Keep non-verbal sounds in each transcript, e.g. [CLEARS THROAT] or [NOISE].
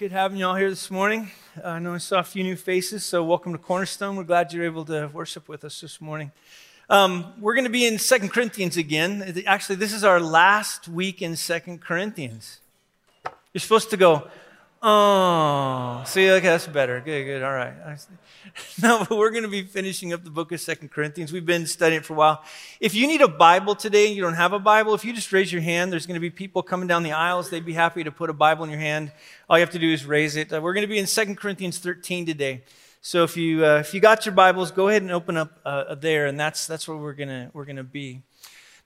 Good having you all here this morning. Uh, I know I saw a few new faces, so welcome to Cornerstone. We're glad you're able to worship with us this morning. Um, we're going to be in Second Corinthians again. Actually, this is our last week in Second Corinthians. You're supposed to go, Oh, see, okay, that's better. Good, good. All right. [LAUGHS] No, but we're going to be finishing up the book of Second Corinthians. We've been studying it for a while. If you need a Bible today and you don't have a Bible, if you just raise your hand, there's going to be people coming down the aisles. They'd be happy to put a Bible in your hand. All you have to do is raise it. Uh, we're going to be in Second Corinthians 13 today. So if you uh, if you got your Bibles, go ahead and open up uh, there, and that's that's where we're gonna we're gonna be.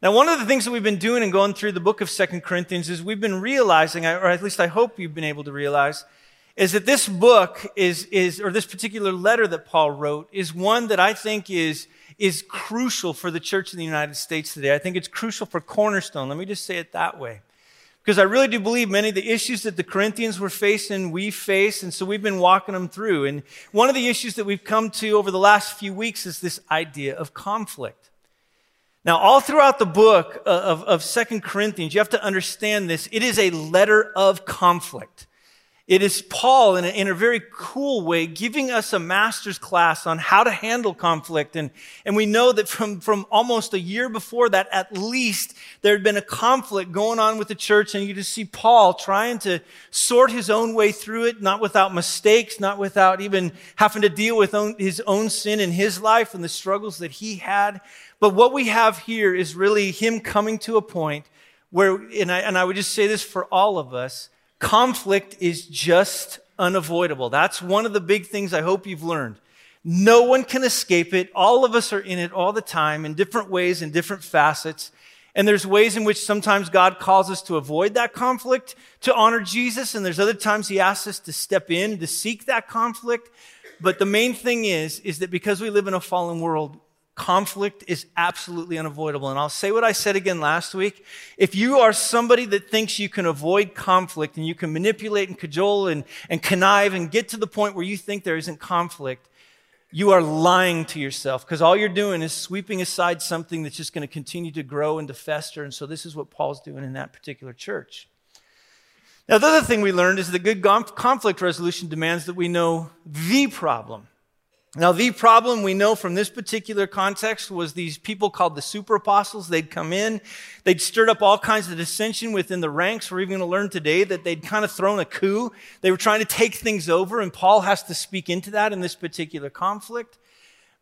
Now, one of the things that we've been doing and going through the book of Second Corinthians is we've been realizing, or at least I hope you've been able to realize, is that this book is, is, or this particular letter that Paul wrote is one that I think is, is crucial for the church in the United States today. I think it's crucial for Cornerstone. Let me just say it that way. Because I really do believe many of the issues that the Corinthians were facing, we face, and so we've been walking them through. And one of the issues that we've come to over the last few weeks is this idea of conflict. Now, all throughout the book of, of Second Corinthians, you have to understand this. It is a letter of conflict. It is Paul in a, in a, very cool way giving us a master's class on how to handle conflict. And, and we know that from, from almost a year before that, at least, there had been a conflict going on with the church. And you just see Paul trying to sort his own way through it, not without mistakes, not without even having to deal with own, his own sin in his life and the struggles that he had. But what we have here is really him coming to a point where, and I, and I would just say this for all of us, conflict is just unavoidable. That's one of the big things I hope you've learned. No one can escape it. All of us are in it all the time in different ways, in different facets. And there's ways in which sometimes God calls us to avoid that conflict to honor Jesus. And there's other times he asks us to step in to seek that conflict. But the main thing is, is that because we live in a fallen world, conflict is absolutely unavoidable. And I'll say what I said again last week. If you are somebody that thinks you can avoid conflict and you can manipulate and cajole and, and connive and get to the point where you think there isn't conflict, you are lying to yourself because all you're doing is sweeping aside something that's just going to continue to grow and to fester. And so this is what Paul's doing in that particular church. Now, the other thing we learned is that good conflict resolution demands that we know the problem. Now, the problem we know from this particular context was these people called the super apostles. They'd come in, they'd stirred up all kinds of dissension within the ranks. We're even going to learn today that they'd kind of thrown a coup. They were trying to take things over, and Paul has to speak into that in this particular conflict.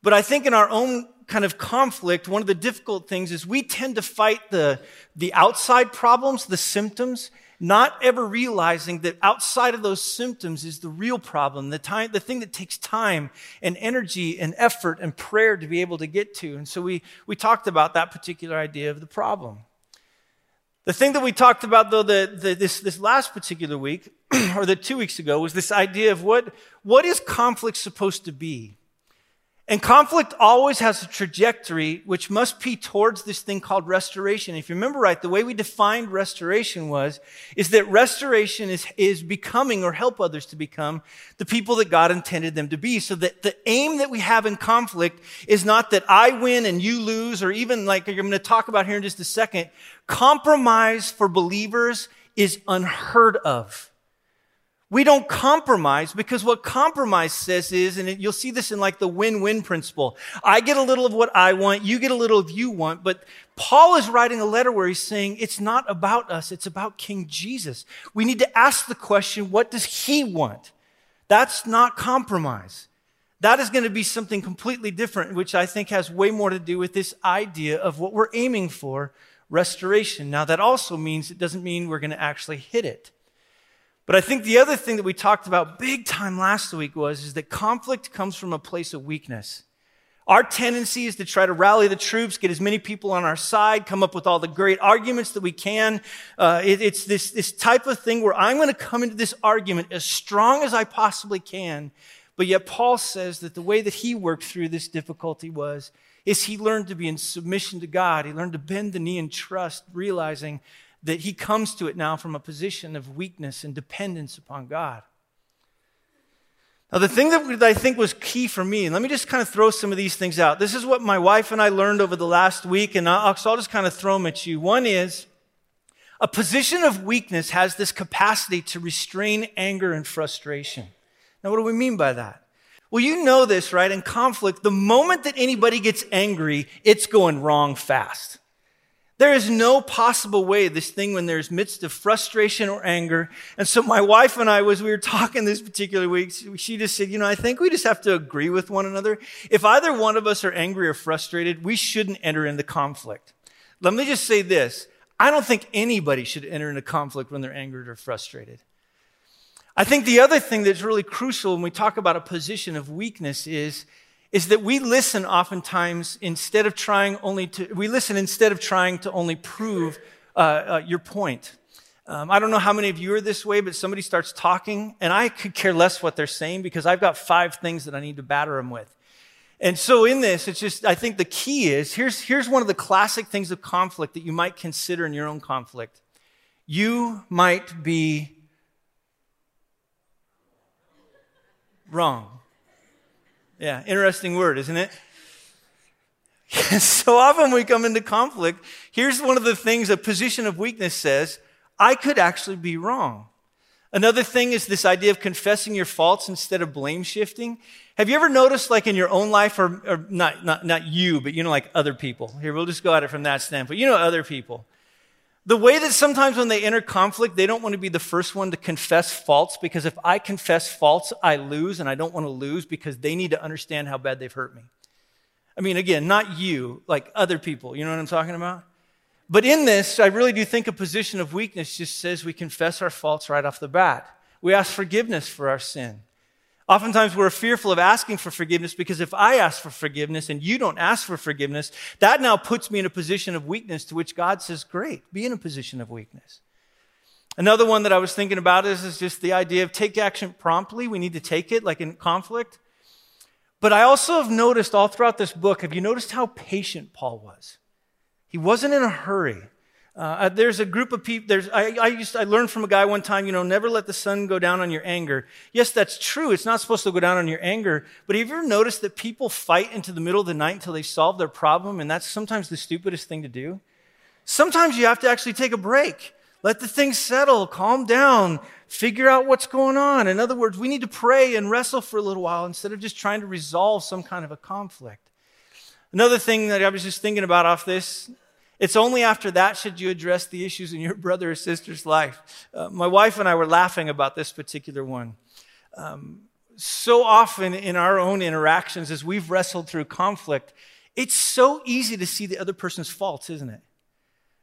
But I think in our own kind of conflict, one of the difficult things is we tend to fight the, the outside problems, the symptoms, not ever realizing that outside of those symptoms is the real problem, the time, the thing that takes time and energy and effort and prayer to be able to get to. And so we, we talked about that particular idea of the problem. The thing that we talked about though, the, the, this, this last particular week, [CLEARS THROAT] or the two weeks ago, was this idea of what, what is conflict supposed to be? And conflict always has a trajectory which must be towards this thing called restoration. If you remember right, the way we defined restoration was, is that restoration is, is becoming or help others to become the people that God intended them to be. So that the aim that we have in conflict is not that I win and you lose, or even like I'm going to talk about here in just a second. Compromise for believers is unheard of. We don't compromise because what compromise says is, and you'll see this in like the win-win principle. I get a little of what I want, you get a little of you want, but Paul is writing a letter where he's saying it's not about us, it's about King Jesus. We need to ask the question, what does he want? That's not compromise. That is going to be something completely different, which I think has way more to do with this idea of what we're aiming for, restoration. Now that also means it doesn't mean we're going to actually hit it. But I think the other thing that we talked about big time last week was is that conflict comes from a place of weakness. Our tendency is to try to rally the troops, get as many people on our side, come up with all the great arguments that we can. Uh, it, it's this, this type of thing where I'm going to come into this argument as strong as I possibly can. But yet Paul says that the way that he worked through this difficulty was, is he learned to be in submission to God. He learned to bend the knee and trust, realizing that he comes to it now from a position of weakness and dependence upon God. Now, the thing that I think was key for me, and let me just kind of throw some of these things out. This is what my wife and I learned over the last week, and I'll, so I'll just kind of throw them at you. One is, A position of weakness has this capacity to restrain anger and frustration. Now, what do we mean by that? Well, you know this, right? In conflict, the moment that anybody gets angry, it's going wrong fast. There is no possible way this thing when there's midst of frustration or anger. And so my wife and I, was we were talking this particular week, she just said, you know, I think we just have to agree with one another. If either one of us are angry or frustrated, we shouldn't enter into conflict. Let me just say this. I don't think anybody should enter into conflict when they're angered or frustrated. I think the other thing that's really crucial when we talk about a position of weakness is is that we listen oftentimes instead of trying only to, we listen instead of trying to only prove uh, uh, your point. Um, I don't know how many of you are this way, but somebody starts talking, and I could care less what they're saying because I've got five things that I need to batter them with. And so in this, it's just, I think the key is here's, here's one of the classic things of conflict that you might consider in your own conflict. You might be wrong. Yeah, interesting word, isn't it? [LAUGHS] so often we come into conflict. Here's one of the things a position of weakness says I could actually be wrong. Another thing is this idea of confessing your faults instead of blame shifting. Have you ever noticed, like in your own life, or, or not, not, not you, but you know, like other people? Here, we'll just go at it from that standpoint. You know, other people. The way that sometimes when they enter conflict, they don't want to be the first one to confess faults because if I confess faults, I lose, and I don't want to lose because they need to understand how bad they've hurt me. I mean, again, not you, like other people. You know what I'm talking about? But in this, I really do think a position of weakness just says we confess our faults right off the bat. We ask forgiveness for our sin. Oftentimes we're fearful of asking for forgiveness because if I ask for forgiveness and you don't ask for forgiveness, that now puts me in a position of weakness to which God says, great, be in a position of weakness. Another one that I was thinking about is, is just the idea of take action promptly. We need to take it, like in conflict. But I also have noticed all throughout this book, have you noticed how patient Paul was? He wasn't in a hurry. Uh, there's a group of people. There's, I, I, used, I learned from a guy one time, you know, never let the sun go down on your anger. Yes, that's true. It's not supposed to go down on your anger. But have you ever noticed that people fight into the middle of the night until they solve their problem? And that's sometimes the stupidest thing to do. Sometimes you have to actually take a break. Let the thing settle, calm down, figure out what's going on. In other words, we need to pray and wrestle for a little while instead of just trying to resolve some kind of a conflict. Another thing that I was just thinking about off this it's only after that should you address the issues in your [LAUGHS] brother or sister's life. Uh, my wife and I were laughing about this particular one. Um, so often in our own interactions, as we've wrestled through conflict, it's so easy to see the other person's faults, isn't it?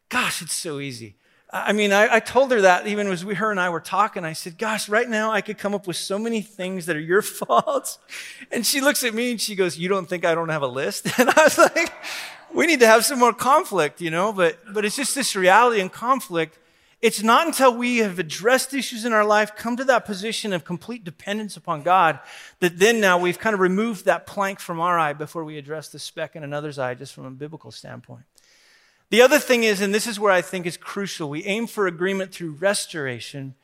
Gosh, it's so easy. I mean, I, I, told her that even as we, her and I were talking. I said, Gosh, right now I could come up with so many things that are your [LAUGHS] faults. And she looks at me and she goes, You don't think I don't have a list? [LAUGHS] And I was like, we need to have some more conflict, you know, but, but it's just this reality and conflict. It's not until we have addressed issues in our life, come to that position of complete dependence upon God, that then now we've kind of removed that plank from our eye before we address the speck in another's eye, just from a biblical standpoint. The other thing is, and this is where I think is crucial, we aim for agreement through restoration,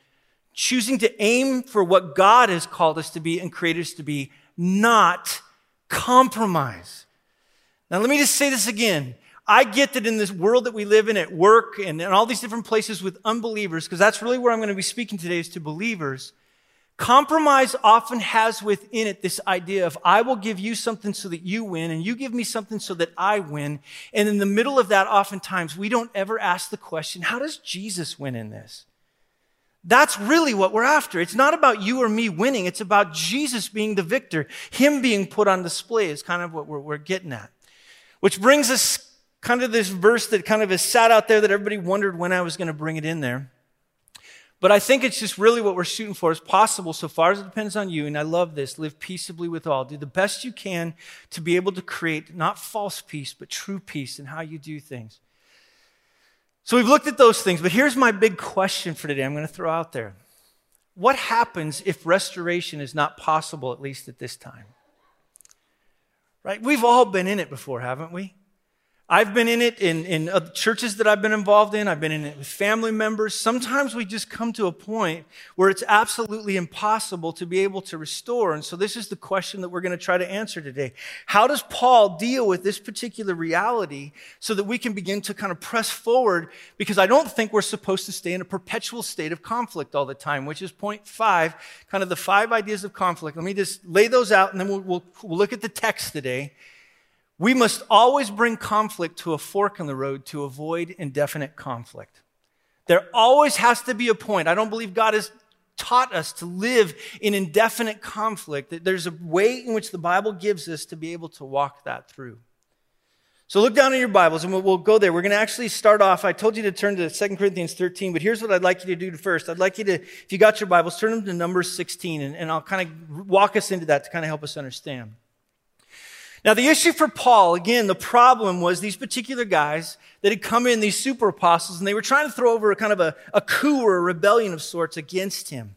choosing to aim for what God has called us to be and created us to be, not compromise. Now, let me just say this again. I get that in this world that we live in at work and in all these different places with unbelievers, because that's really where I'm going to be speaking today is to believers. Compromise often has within it this idea of I will give you something so that you win and you give me something so that I win. And in the middle of that, oftentimes we don't ever ask the question, how does Jesus win in this? That's really what we're after. It's not about you or me winning. It's about Jesus being the victor. Him being put on display is kind of what we're, we're getting at. Which brings us kind of this verse that kind of is sat out there that everybody wondered when I was going to bring it in there. But I think it's just really what we're shooting for is possible so far as it depends on you. And I love this. Live peaceably with all. Do the best you can to be able to create not false peace, but true peace in how you do things. So we've looked at those things, but here's my big question for today I'm going to throw out there. What happens if restoration is not possible, at least at this time? Right? We've all been in it before, haven't we? I've been in it in, in churches that I've been involved in. I've been in it with family members. Sometimes we just come to a point where it's absolutely impossible to be able to restore. And so this is the question that we're going to try to answer today. How does Paul deal with this particular reality so that we can begin to kind of press forward? Because I don't think we're supposed to stay in a perpetual state of conflict all the time, which is point five, kind of the five ideas of conflict. Let me just lay those out and then we'll, we'll, we'll look at the text today. We must always bring conflict to a fork in the road to avoid indefinite conflict. There always has to be a point. I don't believe God has taught us to live in indefinite conflict. There's a way in which the Bible gives us to be able to walk that through. So look down in your Bibles and we'll, go there. We're going to actually start off. I told you to turn to 2 Corinthians 13, but here's what I'd like you to do first. I'd like you to, if you got your Bibles, turn them to Numbers 16, and, and I'll kind of walk us into that to kind of help us understand. Now, the issue for Paul, again, the problem was these particular guys that had come in, these super apostles, and they were trying to throw over a kind of a, a coup or a rebellion of sorts against him.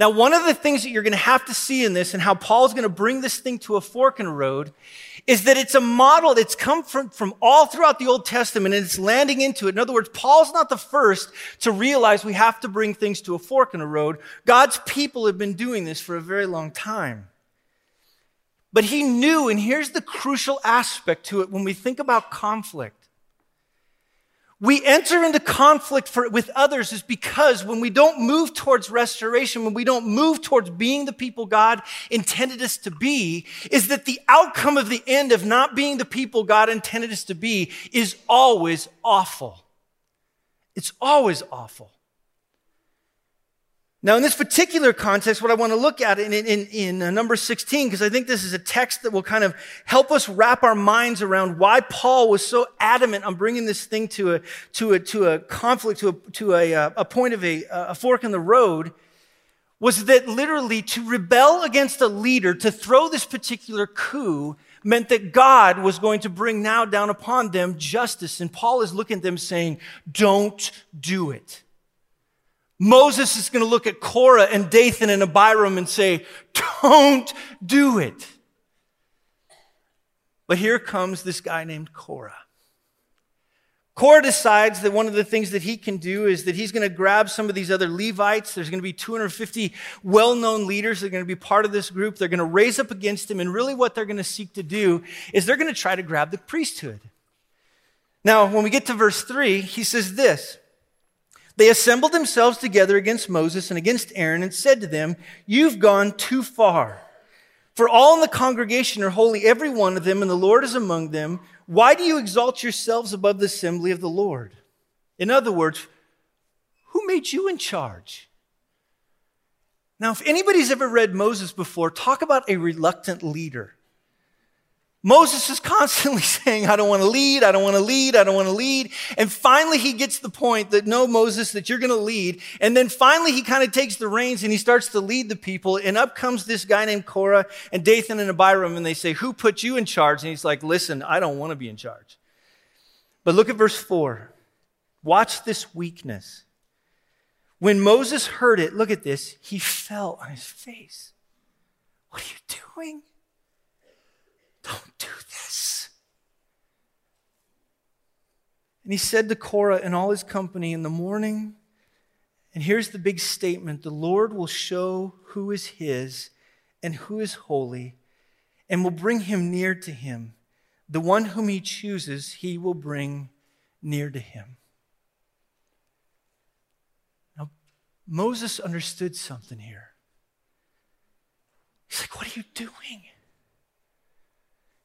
Now, one of the things that you're going to have to see in this and how Paul's going to bring this thing to a fork in the road is that it's a model that's come from, from all throughout the Old Testament and it's landing into it. In other words, Paul's not the first to realize we have to bring things to a fork in the road. God's people have been doing this for a very long time. But he knew, and here's the crucial aspect to it when we think about conflict. We enter into conflict for, with others is because when we don't move towards restoration, when we don't move towards being the people God intended us to be, is that the outcome of the end of not being the people God intended us to be is always awful. It's always awful. Now, in this particular context, what I want to look at in, in, in uh, number 16, because I think this is a text that will kind of help us wrap our minds around why Paul was so adamant on bringing this thing to a, to a, to a conflict, to a, to a, uh, a point of a, a fork in the road, was that literally to rebel against a leader, to throw this particular coup, meant that God was going to bring now down upon them justice. And Paul is looking at them saying, don't do it. Moses is going to look at Korah and Dathan and Abiram and say, don't do it. But here comes this guy named Korah. Korah decides that one of the things that he can do is that he's going to grab some of these other Levites. There's going to be 250 well known leaders that are going to be part of this group. They're going to raise up against him. And really, what they're going to seek to do is they're going to try to grab the priesthood. Now, when we get to verse 3, he says this they assembled themselves together against Moses and against Aaron and said to them, You've gone too far. For all in the congregation are holy, every one of them, and the Lord is among them. Why do you exalt yourselves above the assembly of the Lord? In other words, who made you in charge? Now, if anybody's ever read Moses before, talk about a reluctant leader. Moses is constantly [LAUGHS] saying, I don't want to lead, I don't want to lead, I don't want to lead. And finally he gets the point that no, Moses, that you're going to lead. And then finally he kind of takes the reins and he starts to lead the people. And up comes this guy named Korah and Dathan and Abiram and they say, who put you in charge? And he's like, listen, I don't want to be in charge. But look at verse four. Watch this weakness. When Moses heard it, look at this, he fell on his face. What are you doing? Don't do this. And he said to Korah and all his company in the morning, and here's the big statement the Lord will show who is his and who is holy, and will bring him near to him. The one whom he chooses, he will bring near to him. Now, Moses understood something here. He's like, What are you doing?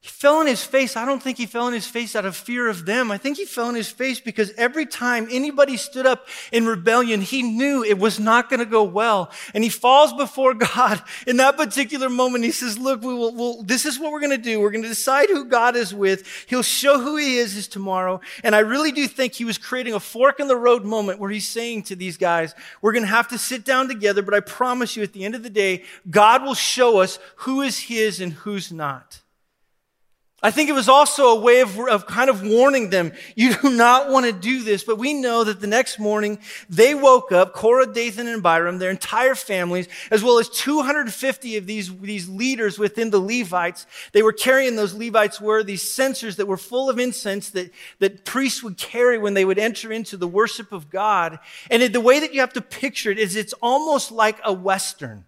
He fell on his face. I don't think he fell on his face out of fear of them. I think he fell on his face because every time anybody stood up in rebellion, he knew it was not going to go well. And he falls before [LAUGHS] God in that particular moment. He says, look, we will, we'll, this is what we're going to do. We're going to decide who God is with. He'll show who he is, is tomorrow. And I really do think he was creating a fork in the road moment where he's saying to these guys, we're going to have to sit down together, but I promise you at the end of the day, God will show us who is his and who's not. I think it was also a way of, of kind of warning them, you do not want to do this. But we know that the next morning they woke up, Korah, Dathan, and Abiram, their entire families, as well as 250 of these, these leaders within the Levites. They were carrying those Levites were these censers that were full of incense that, that priests would carry when they would enter into the worship of God. And the way that you have to picture it is it's almost like a Western.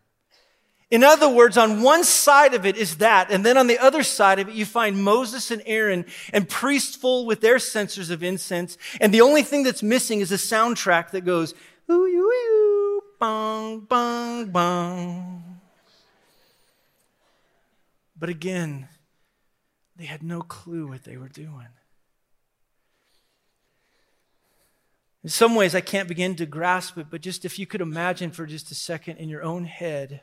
In other words, on one side of it is that, and then on the other side of it, you find Moses and Aaron and priests full with their censers of incense. And the only thing that's missing is a soundtrack that goes, ooh, ooh, ooh, bong, bong, bong. But again, they had no clue what they were doing. In some ways, I can't begin to grasp it, but just if you could imagine for just a second in your own head,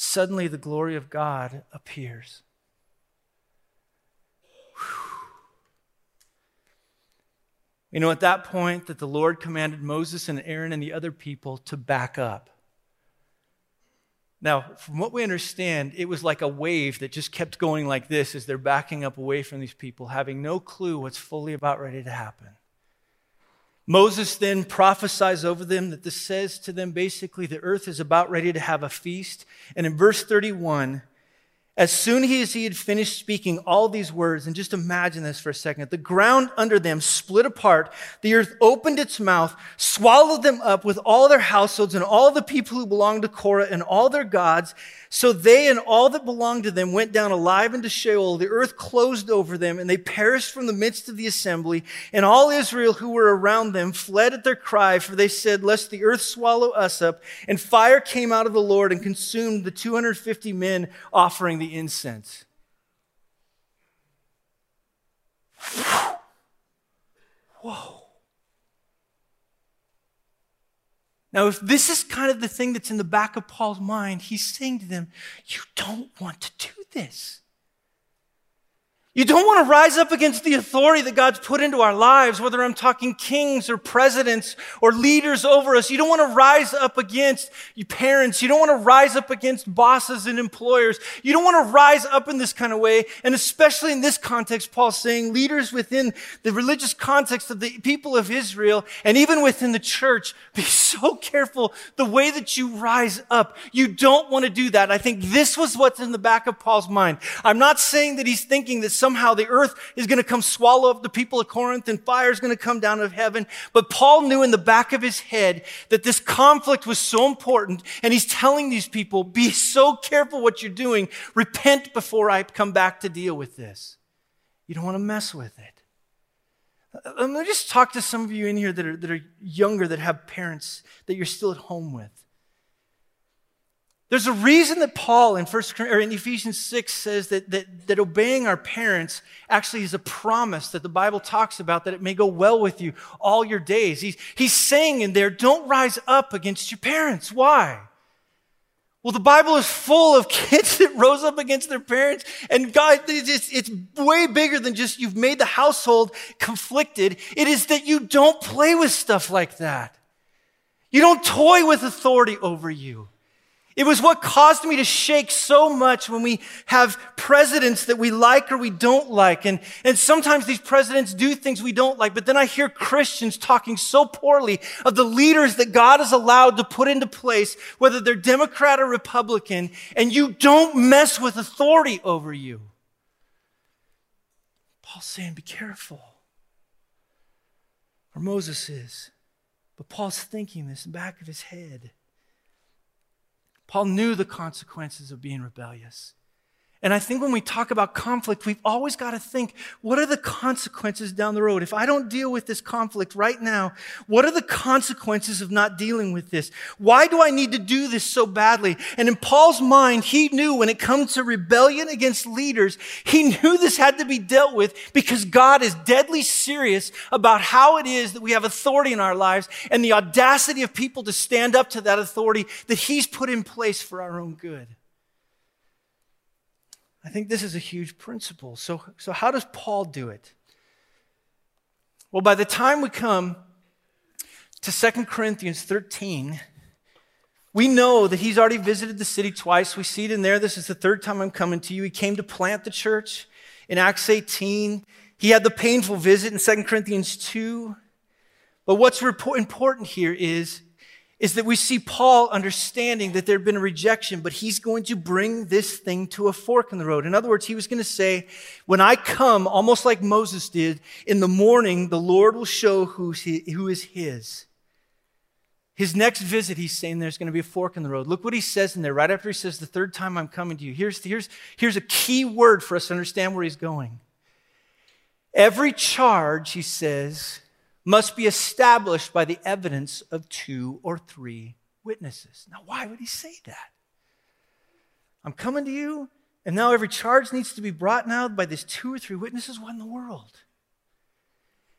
suddenly the glory of God appears. You know, at that point, that the Lord commanded Moses and Aaron and the other people to back up. Now, from what we understand, it was like a wave that just kept going like this as they're backing up away from these people, having no clue what's fully about ready to happen. Moses then prophesies over them that this says to them basically the earth is about ready to have a feast. And in verse 31, as soon as he had finished speaking all these words, and just imagine this for a second, the ground under them split apart. The earth opened its mouth, swallowed them up with all their households and all the people who belonged to Korah and all their gods. So they and all that belonged to them went down alive into Sheol. The earth closed over them, and they perished from the midst of the assembly. And all Israel who were around them fled at their cry, for they said, Lest the earth swallow us up. And fire came out of the Lord and consumed the 250 men offering the incense. Whoa. Now, if this is kind of the thing that's in the back of Paul's mind, he's saying to them, You don't want to do this. You don't want to rise up against the authority that God's put into our lives, whether I'm talking kings or presidents or leaders over us. You don't want to rise up against your parents. You don't want to rise up against bosses and employers. You don't want to rise up in this kind of way. And especially in this context, Paul's saying leaders within the religious context of the people of Israel and even within the church, [LAUGHS] be so careful the way that you rise up. You don't want to do that. I think this was what's in the back of Paul's mind. I'm not saying that he's thinking that some somehow the earth is going to come swallow up the people of Corinth and fire is going to come down out of heaven. But Paul knew in the back of his head that this conflict was so important. And he's telling these people, be so careful what you're doing. Repent before I come back to deal with this. You don't want to mess with it. Let me just talk to some of you in here that are, that are younger, that have parents that you're still at home with. There's a reason that Paul in, First, or in Ephesians 6 says that, that, that obeying our parents actually is a promise that the Bible talks about that it may go well with you all your days. He's, he's saying in there, don't rise up against your parents. Why? Well, the Bible is full of [LAUGHS] kids that rose up against their parents. And God, it's, it's way bigger than just you've made the household conflicted. It is that you don't play with stuff like that. You don't toy with authority over you. It was what caused me to shake so much when we have presidents that we like or we don't like. And, and sometimes these presidents do things we don't like, but then I hear Christians talking so poorly of the leaders that God has allowed to put into place, whether they're Democrat or Republican, and you don't mess with authority over you. Paul's saying, be careful. Or Moses is. But Paul's thinking this in back of his head. Paul knew the consequences of being rebellious. And I think when we talk about conflict, we've always got to think, what are the consequences down the road? If I don't deal with this conflict right now, what are the consequences of not dealing with this? Why do I need to do this so badly? And in Paul's mind, he knew when it comes to rebellion against leaders, he [LAUGHS] knew this had to be dealt with because God is deadly serious about how it is that we have authority in our lives and the audacity of people to stand up to that authority that he's put in place for our own good. I think this is a huge principle. So, so how does Paul do it? Well, by the time we come to 2 Corinthians 13, we know that he's already visited the city twice. We see it in there. This is the third time I'm coming to you. He came to plant the church in Acts 18. He had the painful visit in 2 Corinthians 2. But what's important here is, is that we see Paul understanding that there had been a rejection, but he's going to bring this thing to a fork in the road. In other words, he was going to say, when I come, almost like Moses did, in the morning, the Lord will show who's who is his. His next visit, he's saying there's going to be a fork in the road. Look what he says in there right after he says, The third time I'm coming to you. Here's, here's, here's a key word for us to understand where he's going. Every charge, he says, must be established by the evidence of two or three witnesses. Now, why would he say that? I'm coming to you, and now every charge needs to be brought now by these two or three witnesses. What in the world?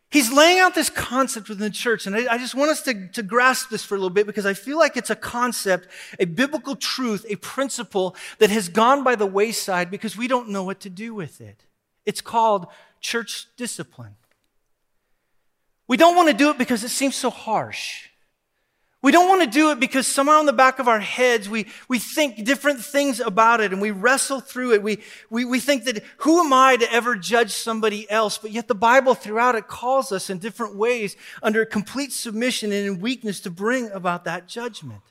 He's laying out this concept within the church, and I, I, just want us to, to grasp this for a little bit because I feel like it's a concept, a biblical truth, a principle that has gone by the wayside because we don't know what to do with it. It's called church discipline. We don't want to do it because it seems so harsh. We don't want to do it because somehow in the back of our heads, we, we think different things about it and we wrestle through it. We, we, we think that who am I to ever judge somebody else? But yet the Bible throughout it calls us in different ways under complete submission and in weakness to bring about that judgment.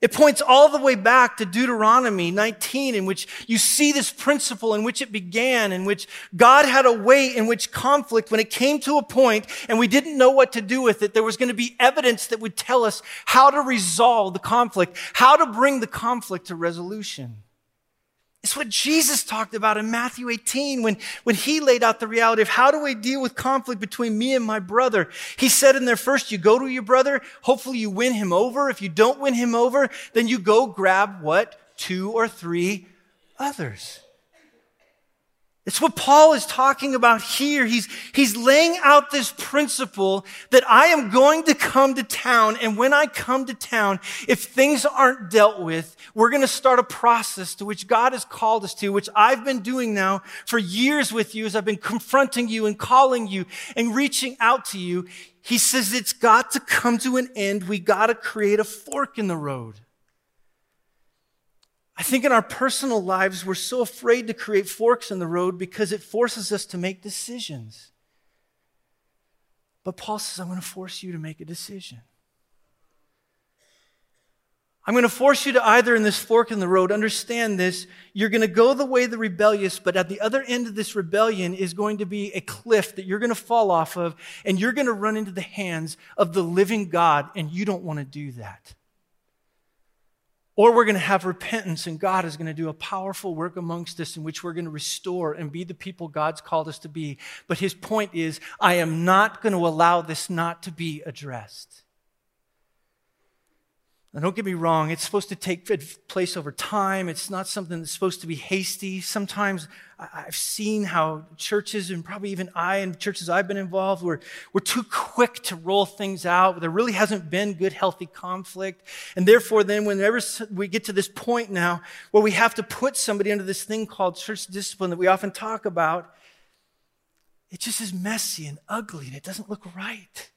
It points all the way back to Deuteronomy 19, in which you see this principle in which it began, in which God had a way in which conflict, when it came to a point and we didn't know what to do with it, there was going to be evidence that would tell us how to resolve the conflict, how to bring the conflict to resolution. It's what Jesus talked about in Matthew 18 when, when he laid out the reality of how do we deal with conflict between me and my brother. He said in there first, you go to your brother, hopefully you win him over. If you don't win him over, then you go grab what? Two or three others. It's what Paul is talking about here. He's, he's laying out this principle that I am going to come to town. And when I come to town, if things aren't dealt with, we're going to start a process to which God has called us to, which I've been doing now for years with you as I've been confronting you and calling you and reaching out to you. He says it's got to come to an end. We got to create a fork in the road. I think in our personal lives, we're so afraid to create forks in the road because it forces us to make decisions. But Paul says, I'm going to force you to make a decision. I'm going to force you to either in this fork in the road, understand this, you're going to go the way of the rebellious, but at the other end of this rebellion is going to be a cliff that you're going to fall off of, and you're going to run into the hands of the living God, and you don't want to do that. Or we're going to have repentance, and God is going to do a powerful work amongst us in which we're going to restore and be the people God's called us to be. But his point is, I am not going to allow this not to be addressed. Now, don't get me wrong, it's supposed to take place over time. It's not something that's supposed to be hasty. Sometimes I've seen how churches, and probably even I and churches I've been involved, we're, we're too quick to roll things out. There really hasn't been good, healthy conflict. And therefore, then, whenever we get to this point now where we have to put somebody under this thing called church discipline that we often talk about, it just is messy and ugly and it doesn't look right.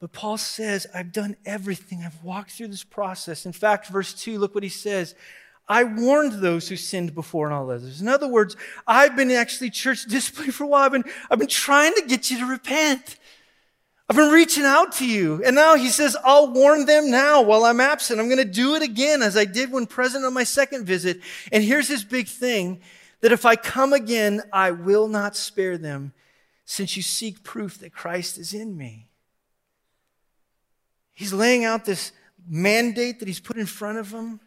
But Paul says, I've done everything. I've walked through this process. In fact, verse 2, look what he says. I warned those who sinned before and all others. In other words, I've been actually church discipline for a while. I've been, I've been trying to get you to repent. I've been reaching out to you. And now he says, I'll warn them now while I'm absent. I'm going to do it again as I did when present on my second visit. And here's his big thing that if I come again, I will not spare them since you seek proof that Christ is in me. He's laying out this mandate that he's put in front of them.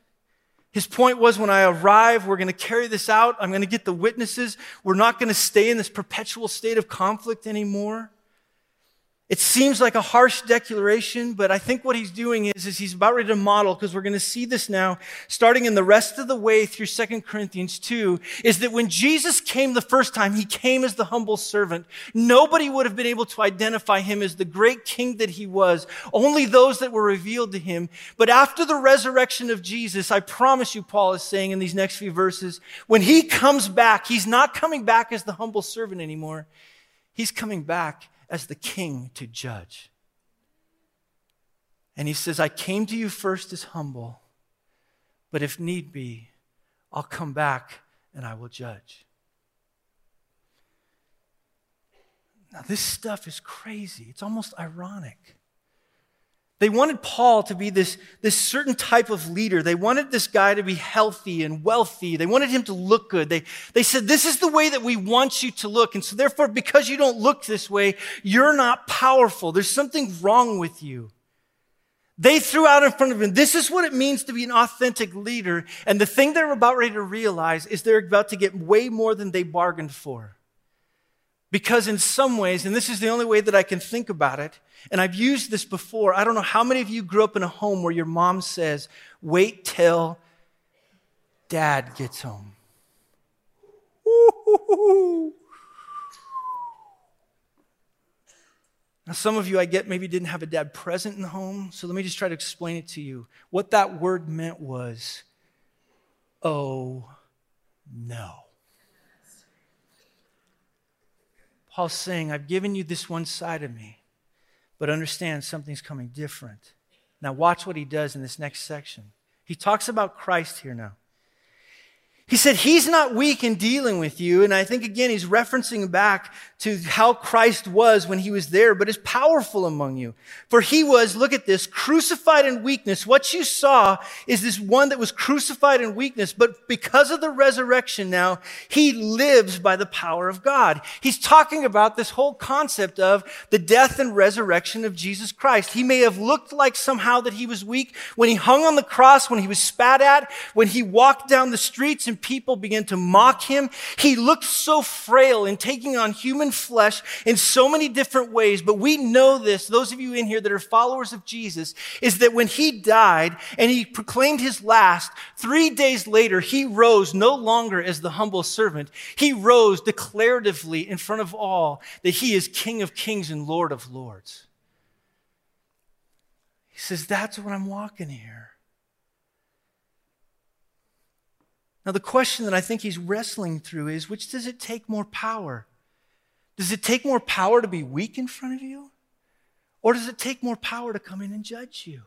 His point was when I arrive, we're going to carry this out. I'm going to get the witnesses. We're not going to stay in this perpetual state of conflict anymore. It seems like a harsh declaration, but I think what he's doing is, is he's about ready to model, because we're going to see this now, starting in the rest of the way through 2 Corinthians 2, is that when Jesus came the first time, he came as the humble servant. Nobody would have been able to identify him as the great king that he was, only those that were revealed to him. But after the resurrection of Jesus, I promise you, Paul is saying in these next few verses, when he comes back, he's not coming back as the humble servant anymore. He's coming back as the king to judge. And he says, I came to you first as humble, but if need be, I'll come back and I will judge. Now, this stuff is crazy. It's almost ironic. They wanted Paul to be this, this certain type of leader. They wanted this guy to be healthy and wealthy. They wanted him to look good. They, they said, This is the way that we want you to look. And so, therefore, because you don't look this way, you're not powerful. There's something wrong with you. They threw out in front of him, This is what it means to be an authentic leader. And the thing they're about ready to realize is they're about to get way more than they bargained for. Because, in some ways, and this is the only way that I can think about it, and I've used this before. I don't know how many of you grew up in a home where your mom says, wait till dad gets home. Now, some of you, I get, maybe didn't have a dad present in the home, so let me just try to explain it to you. What that word meant was, oh no. Paul's saying, I've given you this one side of me. But understand something's coming different. Now, watch what he does in this next section. He talks about Christ here now. He said, He's not weak in dealing with you. And I think, again, he's referencing back to how Christ was when he was there, but is powerful among you. For he was, look at this, crucified in weakness. What you saw is this one that was crucified in weakness, but because of the resurrection now, he lives by the power of God. He's talking about this whole concept of the death and resurrection of Jesus Christ. He may have looked like somehow that he was weak when he hung on the cross, when he was spat at, when he walked down the streets and people began to mock him. He looked so frail in taking on human flesh in so many different ways. But we know this, those of you in here that are followers of Jesus, is that when he died and he proclaimed his last, three days later, he rose no longer as the humble servant. He rose declaratively in front of all that he is King of kings and Lord of lords. He says, That's what I'm walking here. Now, the question that I think he's wrestling through is which does it take more power? Does it take more power to be weak in front of you? Or does it take more power to come in and judge you?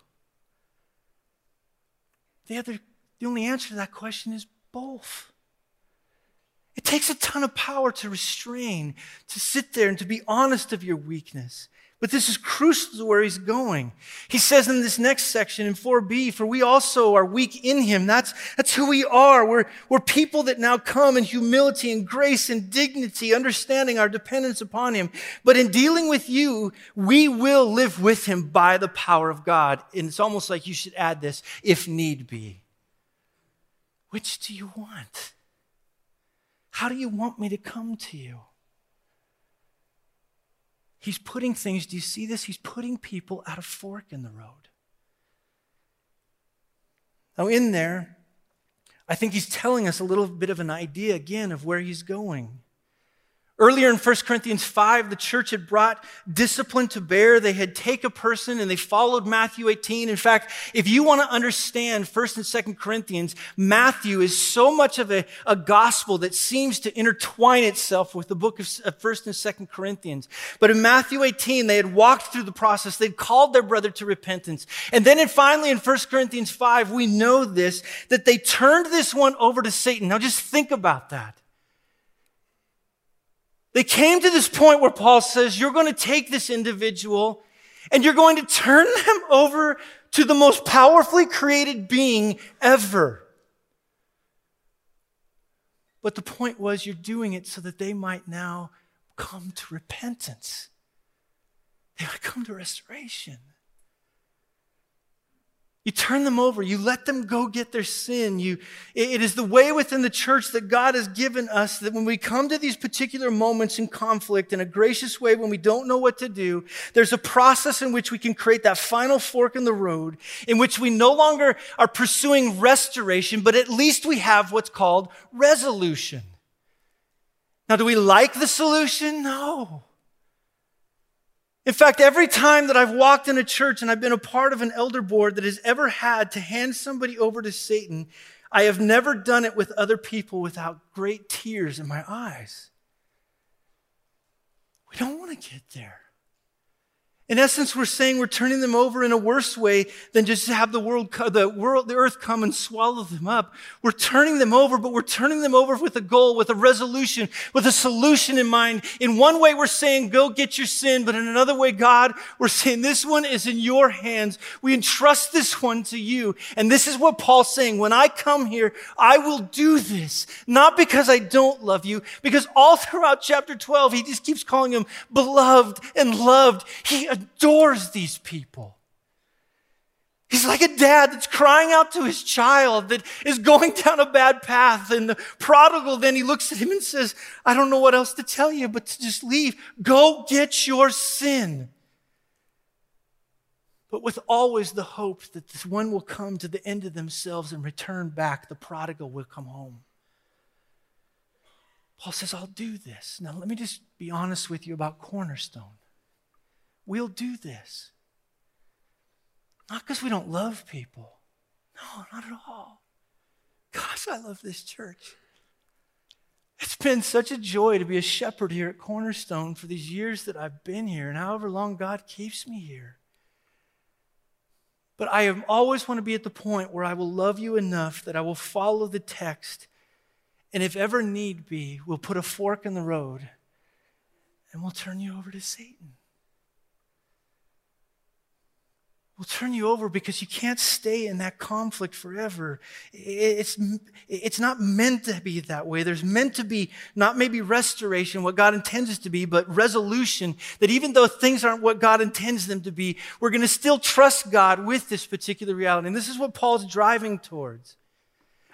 The, other, the only answer to that question is both. It takes a ton of power to restrain, to sit there and to be honest of your weakness. But this is crucial to where he's going. He says in this next section in 4b, for we also are weak in him. That's, that's who we are. We're, we're people that now come in humility and grace and dignity, understanding our dependence upon him. But in dealing with you, we will live with him by the power of God. And it's almost like you should add this, if need be. Which do you want? How do you want me to come to you? He's putting things, do you see this? He's putting people at a fork in the road. Now, in there, I think he's telling us a little bit of an idea again of where he's going. Earlier in 1 Corinthians 5, the church had brought discipline to bear. They had take a person and they followed Matthew 18. In fact, if you want to understand 1st and 2nd Corinthians, Matthew is so much of a, a gospel that seems to intertwine itself with the book of 1st and 2nd Corinthians. But in Matthew 18, they had walked through the process. They'd called their brother to repentance. And then in, finally in 1 Corinthians 5, we know this, that they turned this one over to Satan. Now just think about that. They came to this point where Paul says, You're going to take this individual and you're going to turn [LAUGHS] them over to the most powerfully created being ever. But the point was, you're doing it so that they might now come to repentance. They might come to restoration. You turn them over. You let them go get their sin. You, it is the way within the church that God has given us that when we come to these particular moments in conflict in a gracious way, when we don't know what to do, there's a process in which we can create that final fork in the road in which we no longer are pursuing restoration, but at least we have what's called resolution. Now, do we like the solution? No. In fact, every time that I've walked in a church and I've been a part of an elder board that has ever had to hand somebody over to Satan, I have never done it with other people without great tears in my eyes. We don't want to get there. In essence, we're saying we're turning them over in a worse way than just to have the world, the world, the earth come and swallow them up. We're turning them over, but we're turning them over with a goal, with a resolution, with a solution in mind. In one way, we're saying, go get your sin. But in another way, God, we're saying this one is in your hands. We entrust this one to you. And this is what Paul's saying. When I come here, I will do this. Not because I don't love you, because all throughout chapter 12, he just keeps calling them beloved and loved. He adores these people. He's like a dad that's crying out to his child that is going [LAUGHS] down a bad path. And the prodigal then he looks at him and says, I don't know what else to tell you, but to just leave. Go get your sin. But with always the hope that this one will come to the end of themselves and return back. The prodigal will come home. Paul says, I'll do this. Now, let me just be honest with you about Cornerstone. We'll do this. Not because we don't love people. No, not at all. Gosh, I love this church. It's been such a joy to be a shepherd here at Cornerstone for these years that I've been here and however long God keeps me here. But I always want to be at the point where I will love you enough that I will follow the text. And if ever need be, we'll put a fork in the road and we'll turn you over to Satan will turn you over because you can't stay in that conflict forever. It's, it's not meant to be that way. There's meant to be not maybe restoration, what God intends it to be, but resolution that even though things aren't what God intends them to be, we're going to still trust God with this particular reality. And this is what Paul's driving towards.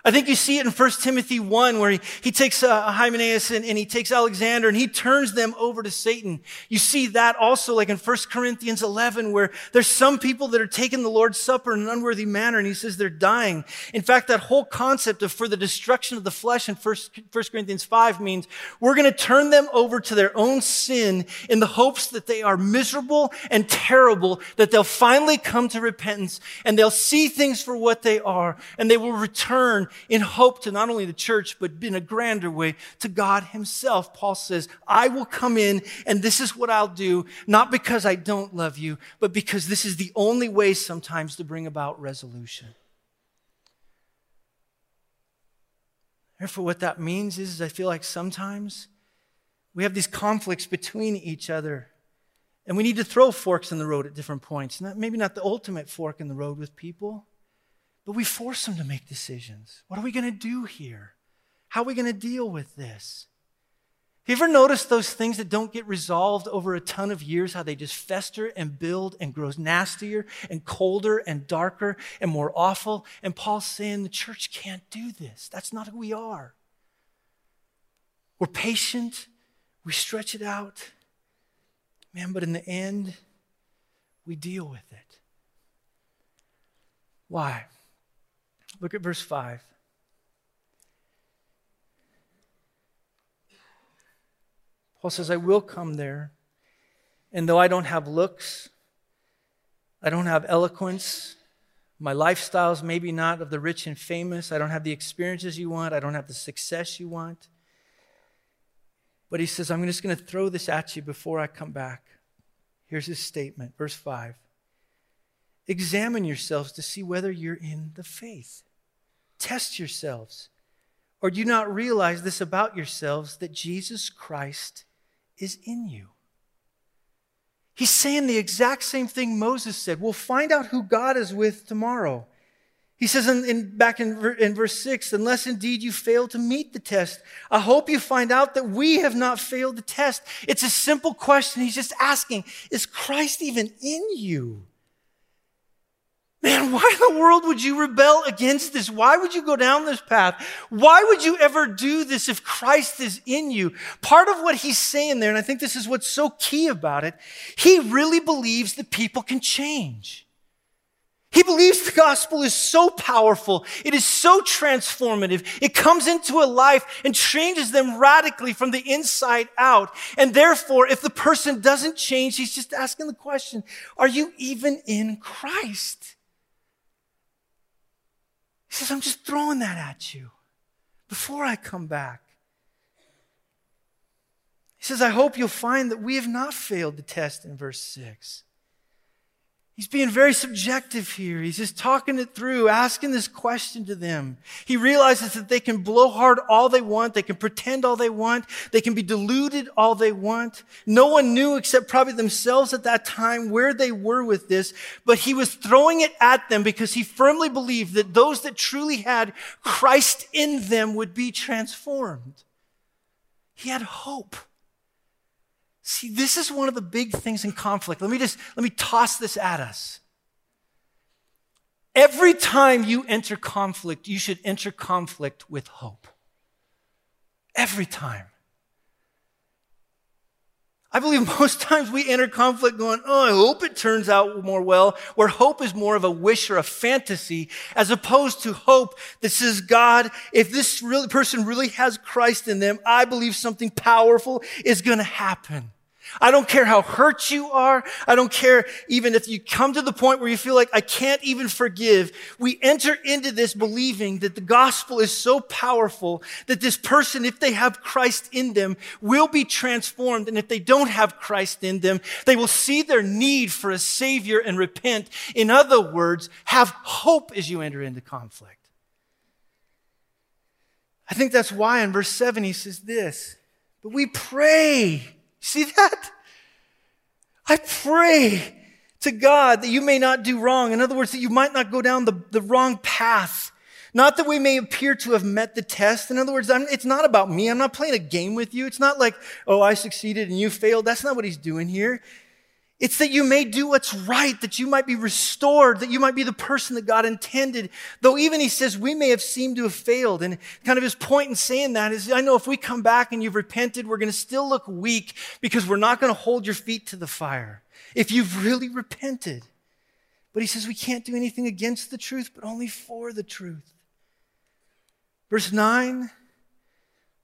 I think you see it in 1 Timothy 1 where he, he takes uh, Hymenaeus and, and, he takes Alexander and he turns them over to Satan. You see that also like in 1 Corinthians 11 where there's some people that are taking the Lord's Supper in an unworthy manner and he says they're dying. In fact, that whole concept of for the destruction of the flesh in 1, 1 Corinthians 5 means we're going to turn them over to their own sin in the hopes that they are miserable and terrible, that they'll finally come to repentance and they'll see things for what they are and they will return in hope to not only the church, but in a grander way to God himself. Paul says, I will come in and this is what I'll do, not because I don't love you, but because this is the only way sometimes to bring about resolution. Therefore, what that means is, is I feel like sometimes we have these conflicts between each other. And we need to throw forks in the road at different points. Not, maybe not the ultimate fork in the road with people, but we force them to make decisions. What are we going to do here? How are we going to deal with this? Have you ever noticed those things that don't get resolved over a ton of years, how they just fester and build and grow nastier and colder and darker and more awful? And Paul's saying the church can't do this. That's not who we are. We're patient, we stretch it out. Man, but in the end, we deal with it. Why? Look at verse 5. Paul says, I will come there. And though I don't have looks, I don't have eloquence, my lifestyle's maybe not of the rich and famous, I don't have the experiences you want, I don't have the success you want. But he says, I'm just going to throw this at you before I come back. Here's his statement, verse 5. Examine yourselves to see whether you're in the faith. Test yourselves. Or do you not realize this about yourselves that Jesus Christ is in you? He's saying the exact same thing Moses said. We'll find out who God is with tomorrow. He says in, in, back in, in verse 6 unless indeed you fail to meet the test, I hope you find out that we have not failed the test. It's a simple question. He's just asking Is Christ even in you? Man, why in the world would you rebel against this? Why would you go down this path? Why would you ever do this if Christ is in you? Part of what he's saying there, and I think this is what's so key about it, he really believes that people can change. He believes the gospel is so powerful. It is so transformative. It comes into a life and changes them radically from the inside out. And therefore, if the person doesn't change, he's just asking the question, are you even in Christ? He says, I'm just throwing that at you before I come back. He says, I hope you'll find that we have not failed the test in verse 6. He's being very subjective here. He's just talking it through, asking this question to them. He realizes that they can blow hard all they want. They can pretend all they want. They can be deluded all they want. No one knew except probably themselves at that time where they were with this, but he was throwing it at them because he firmly believed that those that truly had Christ in them would be transformed. He had hope. See, this is one of the big things in conflict. Let me just let me toss this at us. Every time you enter conflict, you should enter conflict with hope. Every time. I believe [LAUGHS] most times we enter conflict going, oh, I hope it turns out more well, where hope is more of a wish or a fantasy, as opposed to hope that says, God, if this really, person really has Christ in them, I believe something powerful is going to happen. I don't care how hurt you are. I don't care even if you come to the point where you feel like I can't even forgive. We enter into this believing that the gospel is so powerful that this person, if they have Christ in them, will be transformed. And if they don't have Christ in them, they will see their need for a savior and repent. In other words, have hope as you enter into conflict. I think that's why in verse 7 he says this, but we pray See that? I pray to God that you may not do wrong. In other words, that you might not go down the, the wrong path. Not that we may appear to have met the test. In other words, I'm, it's not about me. I'm not playing a game with you. It's not like, oh, I succeeded and you failed. That's not what he's doing here. It's that you may do what's right, that you might be restored, that you might be the person that God intended. Though even he says we may have seemed to have failed. And kind of his point in saying that is, I know if we come back and you've repented, we're going to still look weak because we're not going to hold your feet to the fire. If you've really repented. But he says we can't do anything against the truth, but only for the truth. Verse 9,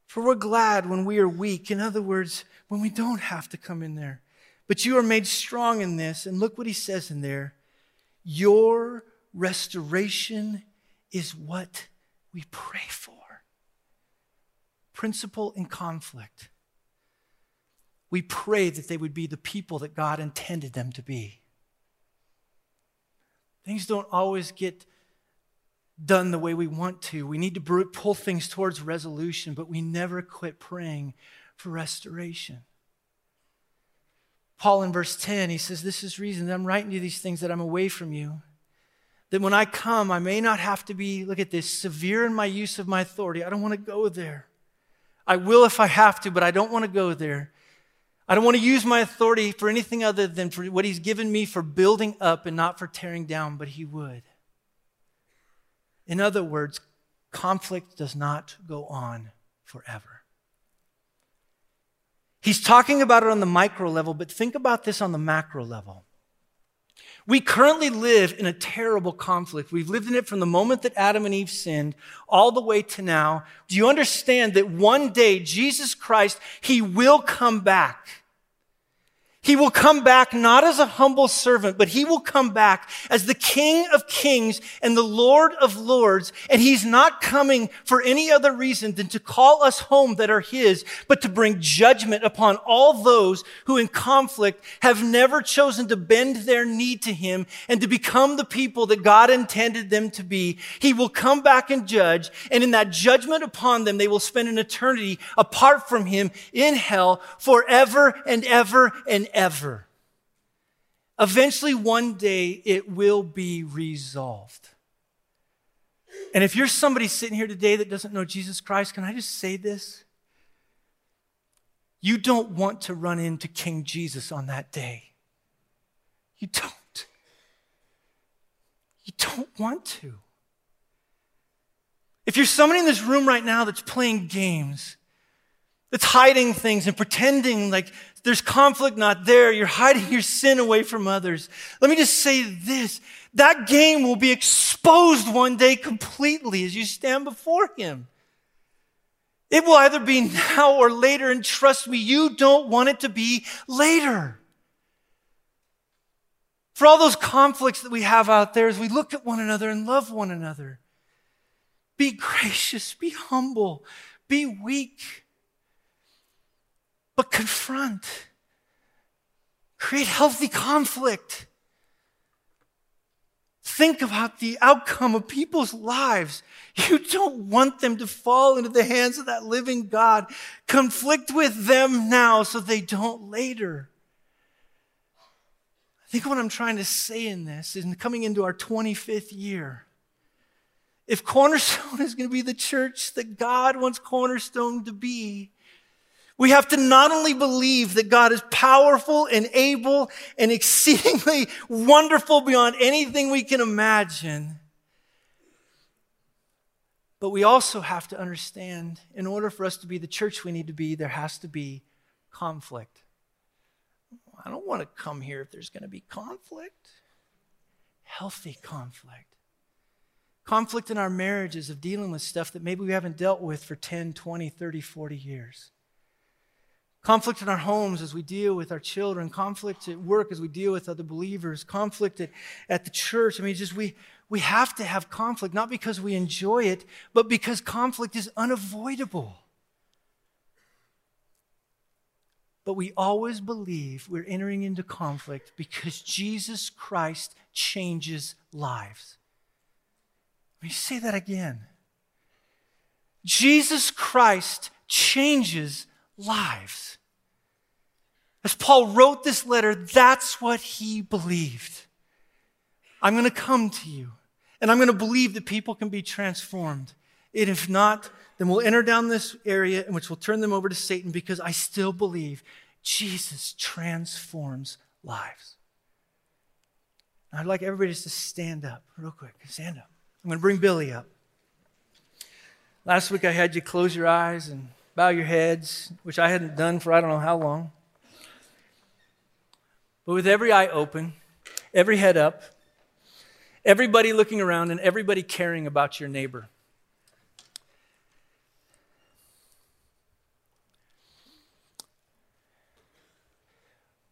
for we're glad when we are weak. In other words, when we don't have to come in there. But you are made strong in this. And look what he says in there Your restoration is what we pray for. Principle in conflict. We pray that they would be the people that God intended them to be. Things don't always get done the way we want to. We need to pull things towards resolution, but we never quit praying for restoration. Paul in verse 10, he says, This is reason that I'm writing you these things that I'm away from you. That when I come, I may not have to be, look at this, severe in my use of my authority. I don't want to go there. I will if I have to, but I don't want to go there. I don't want to use my authority for anything other than for what he's given me for building up and not for tearing down, but he would. In other words, conflict does not go on forever. He's talking about it on the micro level, but think about this on the macro level. We currently live in a terrible conflict. We've lived in it from the moment that Adam and Eve sinned all the way to now. Do you understand that one day Jesus Christ, He will come back? He will come back not as a humble servant, but he will come back as the King of kings and the Lord of lords. And he's not coming for any other reason than to call us home that are his, but to bring judgment upon all those who in conflict have never chosen to bend their knee to him and to become the people that God intended them to be. He will come back and judge. And in that judgment upon them, they will spend an eternity apart from him in hell forever and ever and ever ever. Eventually, one day, it will be resolved. And if you're somebody sitting here today that doesn't know Jesus Christ, can I just say this? You don't want to run into King Jesus on that day. You don't. You don't want to. If you're somebody in this room right now that's playing games, that's hiding things and pretending like there's conflict not there. You're hiding your sin away from others. Let me just say this. That game will be exposed one day completely as you stand before Him. It will either be now or later, and trust me, you don't want it to be later. For all those conflicts that we have out there as we look at one another and love one another, be gracious, be humble, be weak but confront. Create healthy conflict. think about the outcome of people's lives. You don't want them to fall into the hands of that living God. Conflict with them now so they don't later. I think what I'm trying to say in this is coming into our 25th year. If Cornerstone [LAUGHS] is going to be the church that God wants Cornerstone to be, we have to not only believe that God is powerful and able and exceedingly [LAUGHS] wonderful beyond anything we can imagine, but we also have to understand in order for us to be the church we need to be, there has to be conflict. I don't want to come here if there's going to be conflict. Healthy conflict. Conflict in our marriages of dealing with stuff that maybe we haven't dealt with for 10, 20, 30, 40 years. Conflict in our homes as we deal with our children, conflict at work as we deal with other believers, conflict at, at the church. I mean, just we, we have to have conflict, not because we enjoy it, but because conflict is unavoidable. But we always believe we're entering into conflict because Jesus Christ changes lives. Let me say that again. Jesus Christ changes lives. As Paul wrote this letter, that's what he believed. I'm going to come to you, and I'm going to believe that people can be transformed. And if not, then we'll enter down this area in which we'll turn them over to Satan because I still believe Jesus transforms lives. I'd like everybody just to stand up real quick. Stand up. I'm going to bring Billy up. Last week I had you close your eyes and bow your heads, which I hadn't done for I don't know how long. But with every eye open, every head up, everybody looking around, and everybody caring about your neighbor.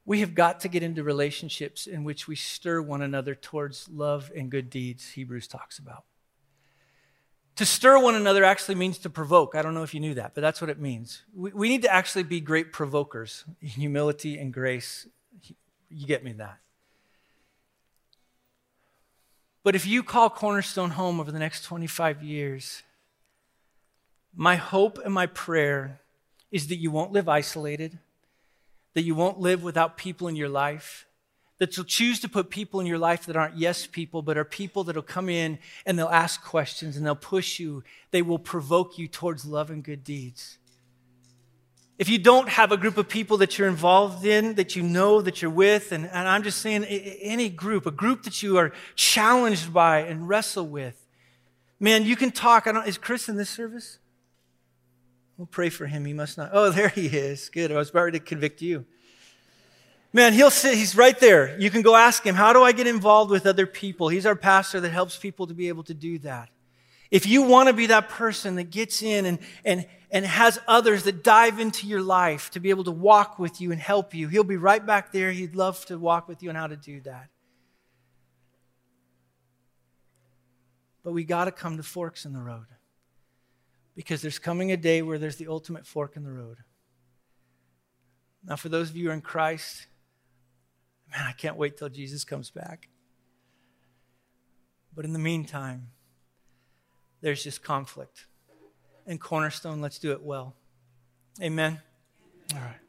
We have got to get into relationships in which we stir one another towards love and good deeds, Hebrews talks about. To stir one another actually means to provoke. I don't know if you knew that, but that's what it means. We, we need to actually be great provokers humility and grace. You get me that. But if you call Cornerstone home over the next 25 years, my hope and my prayer is that you won't live isolated, that you won't live without people in your life, that you'll choose to put people in your life that aren't yes people, but are people that'll come in and they'll ask questions and they'll push you. They will provoke you towards love and good deeds. If you don't have a group of people that you're involved in, that you know, that you're with, and, and I'm just saying any group, a group that you are challenged by and wrestle with, man, you can talk. I don't, is Chris in this service? We'll pray for him. He must not. Oh, [LAUGHS] there he is. Good. I was about to convict you. Man, he'll sit, he's right there. You can go ask him, How do I get involved with other people? He's our pastor that helps people to be able to do that. If you want to be that person that gets in and, and, and has others that dive into your life to be able to walk with you and help you, he'll be right back there. He'd love to walk with you on how to do that. But we got to come to forks in the road because there's coming a day where there's the ultimate fork in the road. Now, for those of you who are in Christ, Man, I can't wait till Jesus comes back. But in the meantime, there's just conflict. And Cornerstone, let's do it well. Amen. All right.